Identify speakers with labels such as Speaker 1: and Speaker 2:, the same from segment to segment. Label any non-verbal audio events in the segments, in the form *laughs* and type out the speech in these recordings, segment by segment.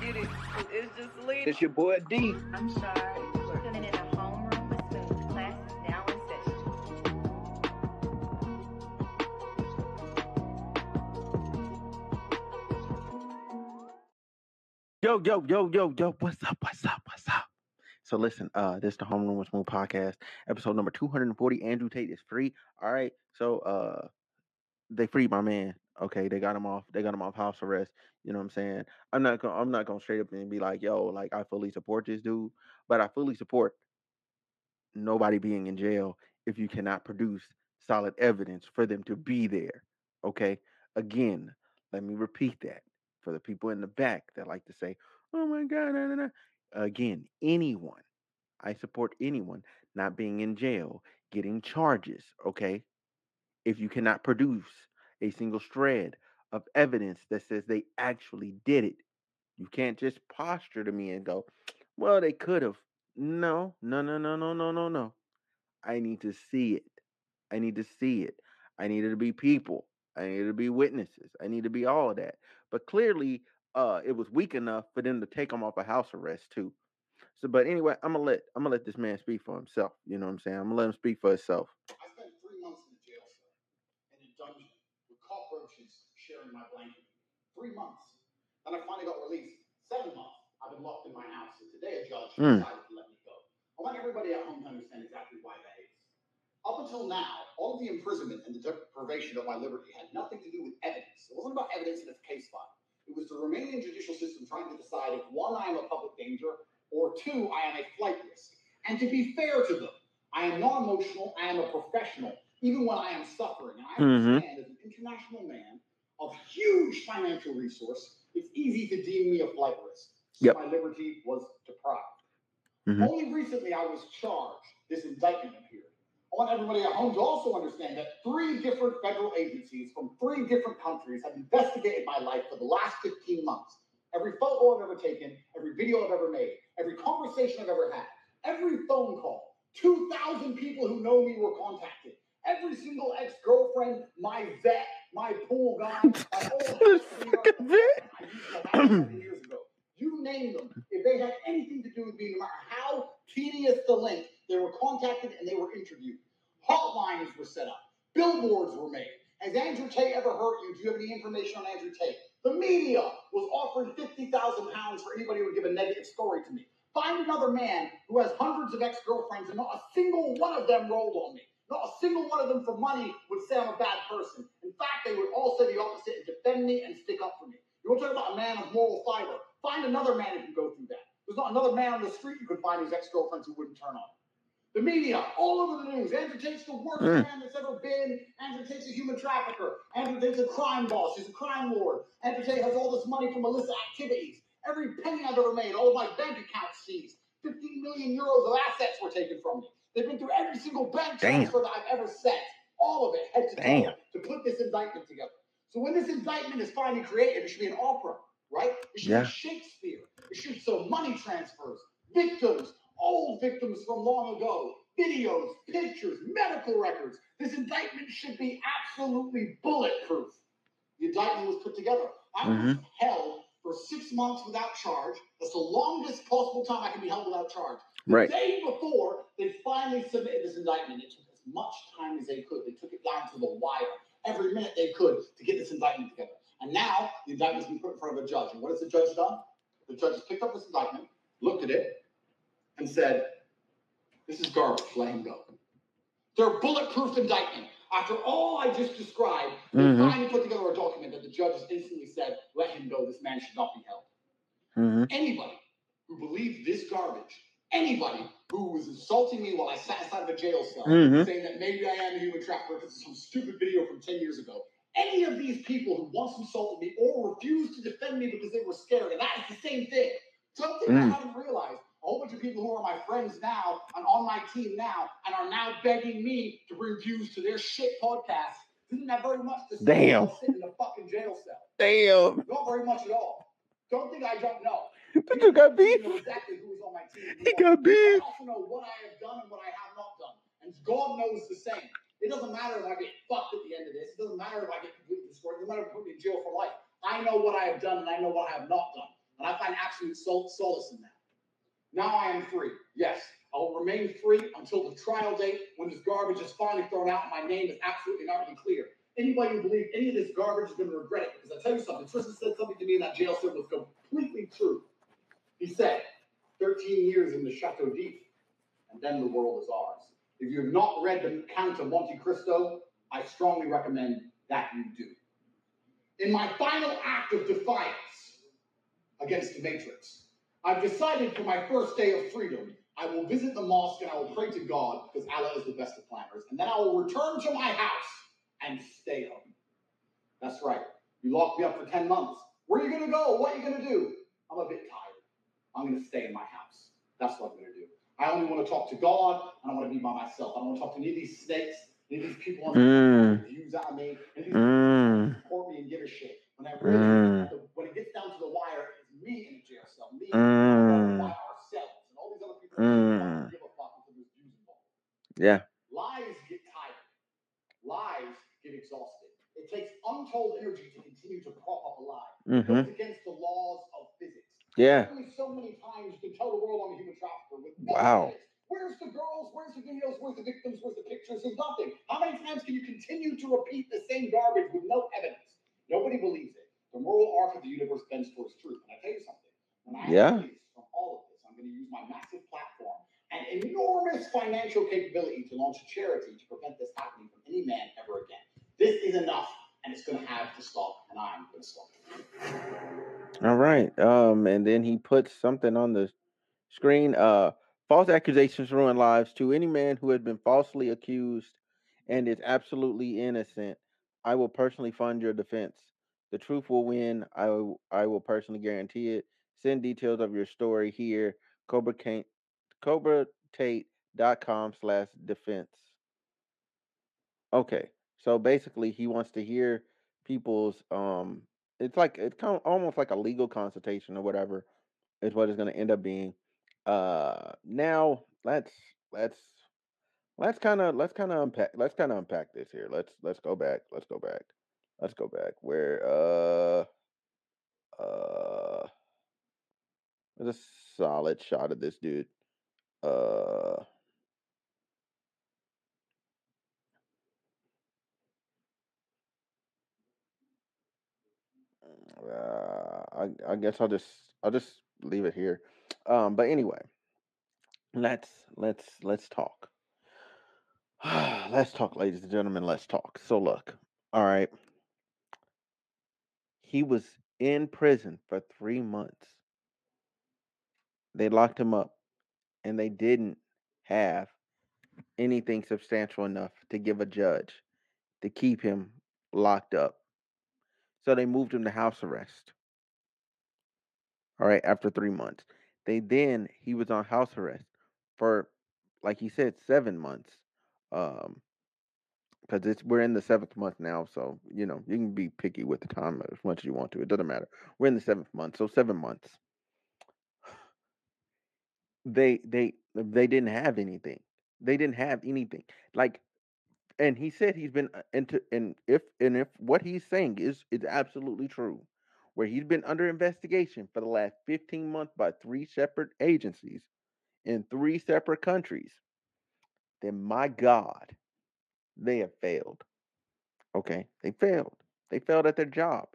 Speaker 1: Get it? It's just leave.
Speaker 2: It's your boy D.
Speaker 3: I'm sorry. We're in a homeroom with Spoon. Class is now in session.
Speaker 4: Yo, yo, yo, yo, yo, what's up, what's up, what's up? So listen, uh, this is the Homeroom with Smooth podcast, episode number 240. Andrew Tate is free. All right. So uh they freed my man. Okay, they got him off, they got him off house arrest. You know what I'm saying? I'm not gonna I'm not gonna straight up and be like, yo, like I fully support this dude, but I fully support nobody being in jail if you cannot produce solid evidence for them to be there. Okay. Again, let me repeat that for the people in the back that like to say, oh my God. nah, nah, nah." Again, anyone, I support anyone not being in jail, getting charges. Okay. If you cannot produce a single shred of evidence that says they actually did it, you can't just posture to me and go, well, they could have. No, no, no, no, no, no, no, no. I need to see it. I need to see it. I need to be people. I need to be witnesses. I need to be all of that. But clearly, uh, it was weak enough for them to take him off of house arrest too. So, but anyway, I'm gonna let I'm gonna let this man speak for himself. You know what I'm saying? I'm gonna let him speak for himself.
Speaker 5: I spent three months in a jail cell, in a dungeon, with cockroaches sharing my blanket. Three months. Then I finally got released. Seven months. I've been locked in my house. And today a judge
Speaker 4: Mm.
Speaker 5: decided to let me go. I want everybody at home to understand exactly why that is. Up until now, all of the imprisonment and the deprivation of my liberty had nothing to do with evidence. It wasn't about evidence in its case file. It was the Romanian judicial system trying to decide if one, I am a public danger, or two, I am a flight risk. And to be fair to them, I am not emotional, I am a professional, even when I am suffering. And I
Speaker 4: Mhm.
Speaker 5: understand as an international man of huge financial resource, it's easy to deem me a flight risk. So
Speaker 4: Yep.
Speaker 5: my liberty was deprived.
Speaker 4: Mhm.
Speaker 5: Only recently I was charged. This indictment appeared. I want everybody at home to also understand that three different federal agencies from three different countries have investigated my life for the last 15 months. Every photo I've ever taken, every video I've ever made, every conversation I've ever had, every phone call, 2,000 people who know me were contacted. Every single ex girlfriend, my vet, my pool guy, my old
Speaker 4: This
Speaker 5: sweetheart,
Speaker 4: fucking vet.
Speaker 5: I used to have seven Mm-hmm. years ago. You name them. If they had anything to do with me, no matter how tedious the link, they were contacted and they were interviewed. Hotlines were set up. Billboards were made. Has Andrew Tate ever hurt you? Do you have any information on Andrew Tate? The media was offering 50,000 pounds for anybody who would give a negative story to me. Find another man who has hundreds of ex-girlfriends and not a single one of them rolled on me. Not a single one of them for money would say I'm a bad person. In fact, they would all say the opposite and defend me and stick up for me. You want to talk about a man of moral fiber? Find another man who can go through that. There's not another man on the street you could find whose ex-girlfriends who wouldn't turn on. him. The media, all over the news. Andrew Tate's the worst
Speaker 4: Mm.
Speaker 5: man that's ever been. Andrew Tate's a human trafficker. Andrew Tate's a crime boss. He's a crime lord. Andrew Tate has all this money from illicit activities. Every penny I've ever made, all of my bank accounts seized. 15 million euros of assets were taken from me. They've been through every single bank
Speaker 4: Damn.
Speaker 5: transfer that I've ever sent. All of it, head to toe,
Speaker 4: Damn.
Speaker 5: to put this indictment together. So when this indictment is finally created, it should be an opera, right? It should
Speaker 4: Yeah.
Speaker 5: be Shakespeare. It should show money transfers, victims, old victims from long ago, videos, pictures, medical records. This indictment should be absolutely bulletproof. The indictment was put together. I was
Speaker 4: Mhm.
Speaker 5: held for six months without charge. That's the longest possible time I can be held without charge. The
Speaker 4: Right.
Speaker 5: day before they finally submitted this indictment, it took as much time as they could. They took it down to the wire, every minute they could to get this indictment together. And now the indictment's been put in front of a judge. And what has the judge done? The judge has picked up this indictment, looked at it, and said, This is garbage, let him go. They're bulletproof indictment. After all I just described, they
Speaker 4: Mhm.
Speaker 5: finally put together a document that the judge has instantly said, let him go, this man should not be held
Speaker 4: hmm
Speaker 5: anybody who believed this garbage, anybody who was insulting me while I sat inside of a jail cell,
Speaker 4: Mhm.
Speaker 5: saying that maybe I am a human trafficker because of some stupid video from 10 years ago, any of these people who once insulted me or refused to defend me because they were scared, and that is the same thing. Something
Speaker 4: Mm.
Speaker 5: I haven't realized. A whole bunch of people who are my friends now and on my team now and are now begging me to bring views to their shit podcast didn't have very much to say
Speaker 4: Damn.
Speaker 5: sitting in a fucking jail cell.
Speaker 4: Damn.
Speaker 5: Not very much at all. Don't think I don't know.
Speaker 4: But you got
Speaker 5: You know exactly who is on my team.
Speaker 4: He got
Speaker 5: I also know what I have done and what I have not done. And God knows the same. It doesn't matter if I get fucked at the end of this. It doesn't matter if I get completely destroyed. It doesn't matter if I put me in jail for life. I know what I have done and I know what I have not done. and I find absolute sol- solace in that. Now I am free. Yes, I will remain free until the trial date when this garbage is finally thrown out and my name is absolutely not even clear. Anybody who believes any of this garbage is going to regret it because I tell you something. Tristan said something to me in that jail cell was completely true. He said, 13 years in the Chateau d'If, and then the world is ours. If you have not read The Count of Monte Cristo, I strongly recommend that you do. In my final act of defiance against the Matrix, I've decided for my first day of freedom, I will visit the mosque and I will pray to God because Allah is the best of planners. And then I will return to my house and stay home. That's right. You locked me up for 10 months. Where are you going to go? What are you going to do? I'm a bit tired. I'm going to stay in my house. That's what I'm going to do. I only want to talk to God I want to be myself. I don't want to talk to any of these snakes, any of these people on
Speaker 4: Mm.
Speaker 5: the views out of me, any of these
Speaker 4: Mm.
Speaker 5: people support me and give a shit. When I really,
Speaker 4: Mm.
Speaker 5: when it gets down to the wire, it's me in a jail cell, me
Speaker 4: Mm.
Speaker 5: by ourselves, and all these other people
Speaker 4: Mm.
Speaker 5: don't give a fuck because there's views involved.
Speaker 4: Yeah.
Speaker 5: Lies get tired. Lies get exhausted. It takes untold energy to continue to prop up a lie. It
Speaker 4: Mm-hmm.
Speaker 5: goes against the laws of physics.
Speaker 4: Yeah.
Speaker 5: Only so many times you can tell the world I'm a human trafficker with no
Speaker 4: Wow.
Speaker 5: evidence. Where's the girls? Where's the videos? Where's the victims? Where's the pictures? There's nothing. How many times can you continue to repeat the same garbage with no evidence? Nobody believes it. The moral arc of the universe bends towards truth. And I tell you something. When I
Speaker 4: Yeah.
Speaker 5: from all of this, I'm going to use my massive platform and enormous financial capability to launch a charity to prevent this happening from any man ever again. This is enough, and it's going to have to stop, and I'm going to stop.
Speaker 4: All right. Um, and then he puts something on the screen. Uh, false accusations ruin lives. To any man who has been falsely accused and is absolutely innocent, I will personally fund your defense. The truth will win. I will, I will personally guarantee it. Send details of your story here. Cobra Tate, CobraTate.com slash defense. Okay. So basically he wants to hear people's um it's like it's kind of almost like a legal consultation or whatever is what it's going to end up being. Uh now let's let's let's kind of let's kind of unpack let's kind of unpack this here. Let's let's go back. Let's go back. Let's go back. Where uh uh a solid shot of this dude. Uh uh, I I guess I'll just I'll just leave it here. Um, but anyway, let's let's let's talk. *sighs* let's talk, ladies and gentlemen. Let's talk. So look, all right. He was in prison for three months. They locked him up, and they didn't have anything substantial enough to give a judge to keep him locked up. So they moved him to house arrest. All right, after three months. They then he was on house arrest for like he said, seven months. Um because it's we're in the seventh month now, so you know, you can be picky with the time as much as you want to. It doesn't matter. We're in the seventh month, so seven months. They they they didn't have anything. They didn't have anything. Like and he said he's been uh, into and if and if what he's saying is is absolutely true where he's been under investigation for the last 15 months by three separate agencies in three separate countries then my god they have failed okay? They failed. They failed at their job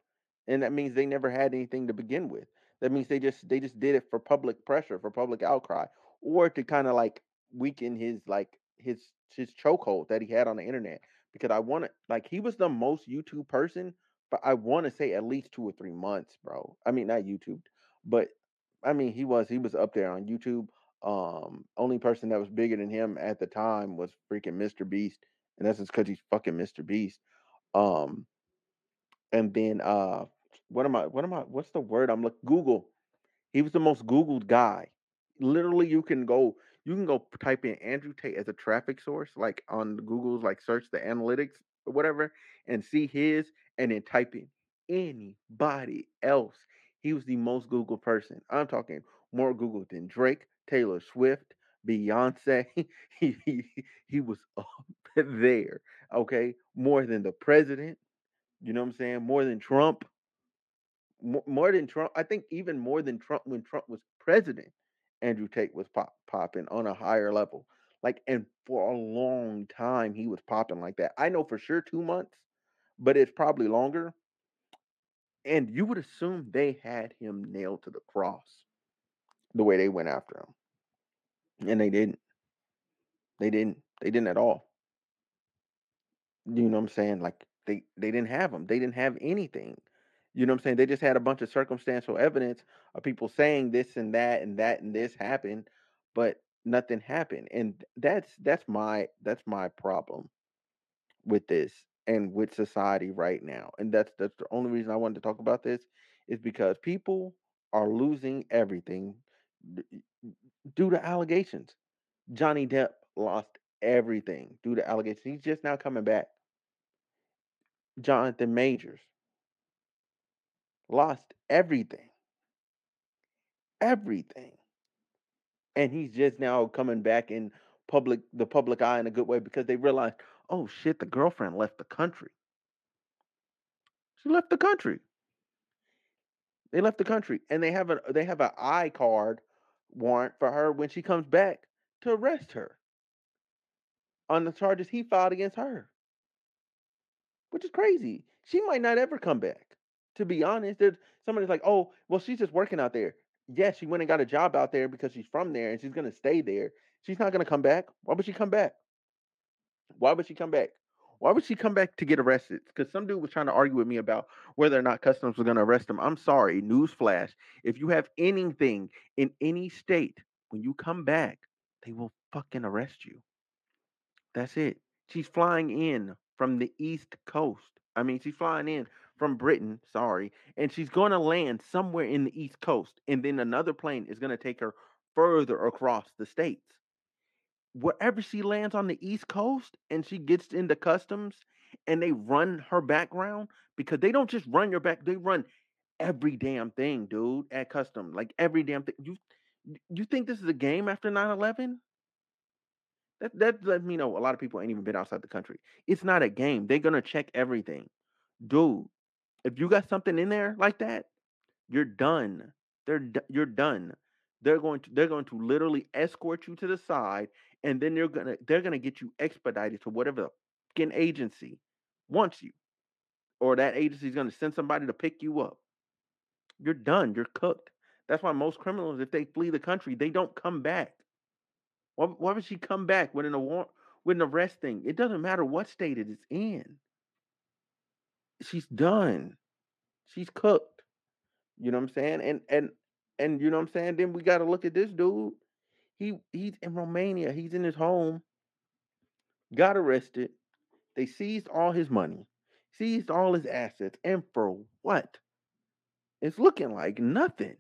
Speaker 4: and that means they never had anything to begin with. That means they just they just did it for public pressure for public outcry or to kind of like weaken his like his his chokehold that he had on the internet because i want to like he was the most youtube person but i want to say at least two or three months bro. I mean not youtube but i mean he was he was up there on youtube um only person that was bigger than him at the time was freaking mr beast and that's just because he's fucking mr beast um and then uh what am i what am i what's the word i'm like google. He was the most googled guy. Literally you can go you can go type in andrew tate as a traffic source like on google's like search the analytics or whatever and see his and then type in anybody else he was the most Google person i'm talking more Google than drake taylor swift beyonce *laughs* he, he, he was *laughs* up there okay more than the president you know what i'm saying more than trump Mo- more than Trump. I think even more than Trump when Trump was president. Andrew Tate was pop popping on a higher level. Like, and for a long time he was popping like that. I know for sure two months, but it's probably longer. And you would assume they had him nailed to the cross the way they went after him. And they didn't. They didn't. They didn't at all. You know what I'm saying? Like they they didn't have him. They didn't have anything. You know what I'm saying? They just had a bunch of circumstantial evidence of people saying this and that and that and this happened, but nothing happened. And that's that's my that's my problem with this and with society right now. And that's that's the only reason I wanted to talk about this is because people are losing everything due to allegations. Johnny Depp lost everything due to allegations. He's just now coming back. Jonathan Majors lost everything. Everything. And he's just now coming back in public the public eye in a good way because they realized, oh shit, the girlfriend left the country. She left the country. They left the country. And they have a they have an I card warrant for her when she comes back to arrest her on the charges he filed against her. Which is crazy. She might not ever come back. To be honest, there's somebody's like, oh, well, she's just working out there. Yes, she went and got a job out there because she's from there and she's gonna stay there. She's not gonna come back. Why would she come back? Why would she come back? Why would she come back to get arrested? Because some dude was trying to argue with me about whether or not customs was gonna arrest him. I'm sorry, newsflash. If you have anything in any state, when you come back, they will fucking arrest you. That's it. She's flying in from the East Coast. I mean, she's flying in from Britain, sorry, and she's going to land somewhere in the East Coast, and then another plane is going to take her further across the states. Wherever she lands on the East Coast and she gets into customs and they run her background because they don't just run your back, they run every damn thing, dude, at custom. Like every damn thing. You you think this is a game after 9-11? That that let me know a lot of people ain't even been outside the country. It's not a game. They're gonna check everything. Dude, if you got something in there like that, you're done. They're you're done. They're going to they're going to literally escort you to the side, and then they're gonna they're gonna get you expedited to whatever the fucking agency wants you, or that agency's gonna send somebody to pick you up. You're done. You're cooked. That's why most criminals, if they flee the country, they don't come back. Why, why would she come back with an award with an arrest thing? It doesn't matter what state it is in. She's done. She's cooked. You know what I'm saying? And and and you know what I'm saying? Then we gotta look at this dude. He he's in Romania. He's in his home. Got arrested. They seized all his money, seized all his assets, and for what? It's looking like nothing.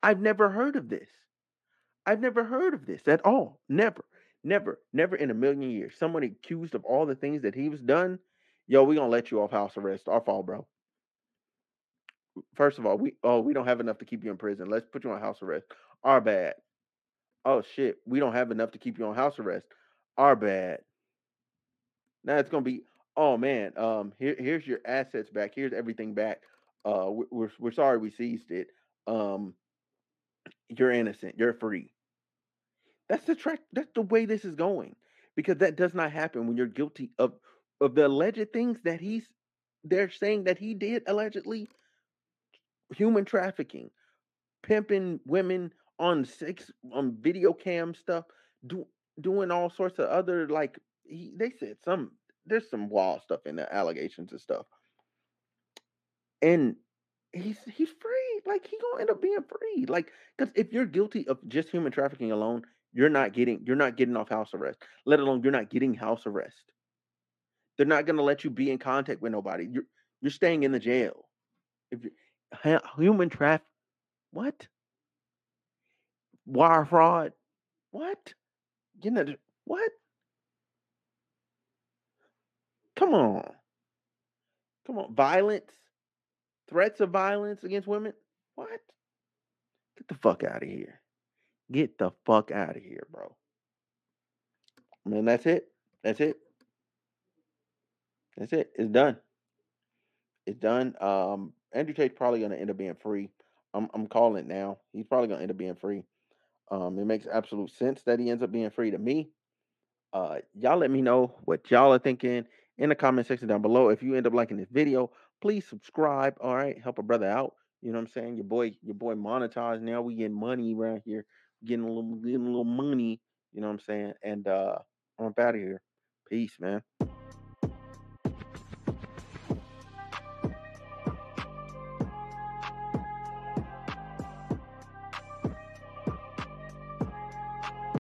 Speaker 4: I've never heard of this. I've never heard of this at all. Never, never, never in a million years. Someone accused of all the things that he was done. Yo, we gonna let you off house arrest. Our fault, bro. First of all, we oh we don't have enough to keep you in prison. Let's put you on house arrest. Our bad. Oh shit, we don't have enough to keep you on house arrest. Our bad. Now it's gonna be oh man, um here here's your assets back. Here's everything back. Uh we- we're we're sorry we seized it. Um you're innocent. You're free. That's the track. That's the way this is going, because that does not happen when you're guilty of of the alleged things that he's. They're saying that he did allegedly human trafficking, pimping women on six on video cam stuff, do, doing all sorts of other like he, they said some. There's some wild stuff in the allegations and stuff, and he's he's free. Like he gonna end up being free. Like because if you're guilty of just human trafficking alone, you're not getting you're not getting off house arrest. Let alone you're not getting house arrest. They're not gonna let you be in contact with nobody. You're you're staying in the jail. If you ha- human traffic, what? Wire fraud, what? You know what? Come on, come on. Violence, threats of violence against women. What? Get the fuck out of here. Get the fuck out of here, bro. Man, that's it. That's it. That's it. It's done. It's done. Um, Andrew Tate's probably gonna end up being free. I'm I'm calling it now. He's probably gonna end up being free. Um, it makes absolute sense that he ends up being free to me. Uh, y'all let me know what y'all are thinking in the comment section down below. If you end up liking this video, please subscribe. All right, help a brother out. You know what I'm saying? Your boy, your boy monetized now. We getting money around here, getting a little, getting a little money. You know what I'm saying? And uh, I'm up out of here. Peace, man.